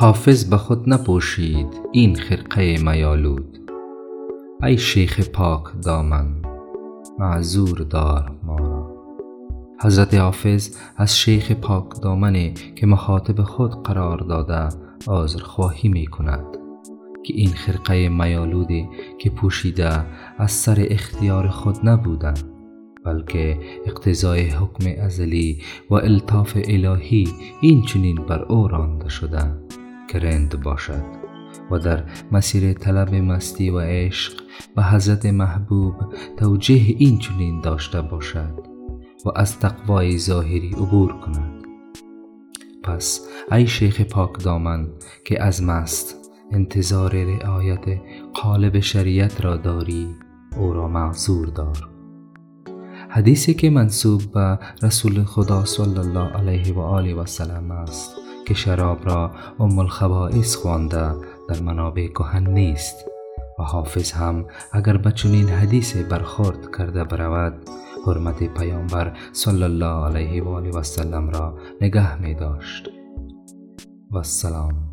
حافظ به خود نپوشید. این خرقه میالود. ای شیخ پاک دامن معذور دار ما را. حضرت حافظ از شیخ پاک دامنی که مخاطب خود قرار داده خواهی می کند. که این خرقه میالودی که پوشیده از سر اختیار خود نبوده بلکه اقتضای حکم ازلی و الطاف الهی این چنین بر او رانده شده که رند باشد و در مسیر طلب مستی و عشق به حضرت محبوب توجه این چنین داشته باشد و از تقوای ظاهری عبور کند. پس ای شیخ پاک دامن که از مست انتظار رعایت قالب شریعت را داری او را معذور دار. حدیثی که منصوب به رسول خدا صلی الله علیه و آله و سلم است که شراب را ام الخبائث خوانده در منابع کهن نیست و حافظ هم اگر به چنین حدیث برخورد کرده برود حرمت پیامبر صلی الله علیه و آله و سلم را نگه می داشت و السلام.